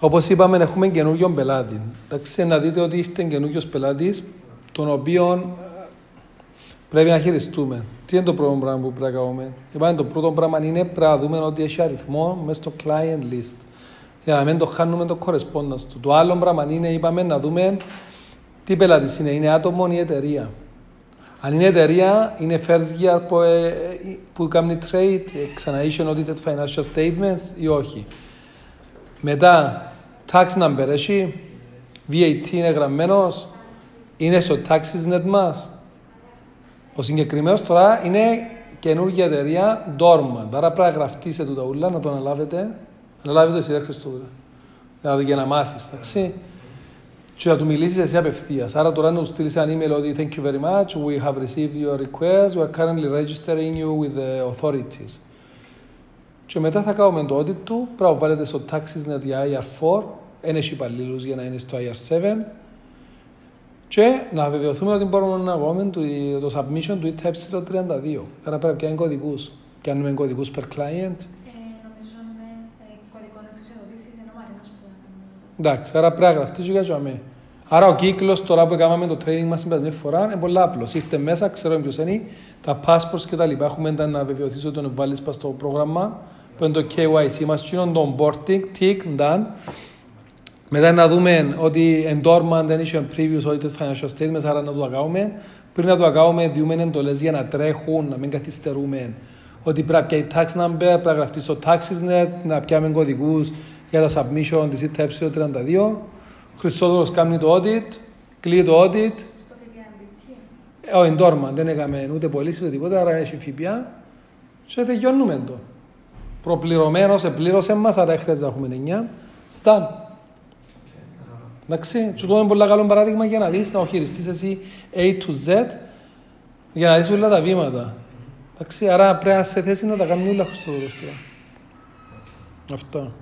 Όπως είπαμε, έχουμε καινούριο πελάτη. Εντάξει, να δείτε ότι ήρθε καινούριο πελάτης, τον οποίο ε, πρέπει να χειριστούμε. Τι είναι το πρώτο πράγμα που πρέπει να κάνουμε; Είπαμε, το πρώτο πράγμα είναι πρέπει να δούμε ότι έχει αριθμό μέσα στο client list. Για να μην το χάνουμε το correspondence του. Το άλλο πράγμα είναι, είπαμε, να δούμε τι πελάτης είναι. Είναι άτομο ή εταιρεία. Αν είναι εταιρεία, είναι first year που, ε, που κάνει trade, ε, ξανά είσαι audited financial statements ή όχι. Μετά, tax number έχει, VAT είναι γραμμένος, είναι στο taxes net μας. Ο συγκεκριμένος τώρα είναι καινούργια εταιρεία Dormant. Άρα πρέπει να γραφτεί σε τούτα ούλα, να το αναλάβετε. Αναλάβετε εσύ ρε Χριστούδε. Για να μάθεις, εντάξει και να του μιλήσεις εσύ απευθείας. Άρα τώρα να του στείλεις ένα email ότι Thank you very much, we have received your request, we are currently registering you with the authorities. Και μετά θα κάνουμε το audit του, πρέπει να βάλετε στο TaxisNet για IR4, ένα έχει υπαλλήλους για να είναι στο IR7 και να βεβαιωθούμε ότι μπορούμε να κάνουμε το, το submission του ETH32. Άρα πρέπει να πιάνει κωδικούς. Πιάνουμε κωδικούς per client. Εντάξει, άρα πρέπει να γραφτεί και για μένα. Άρα ο κύκλος τώρα που έκαναμε το training μας την περασμένη φορά είναι πολύ απλός. Ήρθε μέσα, ξέρω ποιος είναι, τα passports και τα λοιπά. Έχουμε να βεβαιωθείς ότι τον βάλεις στο πρόγραμμα, που είναι το KYC μας, το onboarding, tick, done. Μετά να δούμε ότι endormant δεν είχε previous audited financial statements, άρα να το κάνουμε. Πριν να το κάνουμε, διούμε εντολέ για να τρέχουν, να μην καθυστερούμε. Ότι πρέπει να tax number, πρέπει να γραφτεί στο taxisnet, να πιάμε κωδικούς για τα submission της ΙΤΕ 32. Ο Χριστόδωρος κάνει το audit, κλείει το audit. Ο εντόρμα δεν έκαμε ούτε πωλήσει ούτε τίποτα, άρα έχει ΦΠΑ και τελειώνουμε το. Προπληρωμένος, επλήρωσε μας, άρα χρειάζεται να έχουμε 9. Στάν. Εντάξει, σου δώσω πολύ καλό παράδειγμα για να δεις, να οχυριστείς εσύ A to Z για να δεις όλα τα βήματα. Εντάξει, άρα πρέπει να σε θέση να τα κάνει όλα Χριστόδωρος. Αυτό.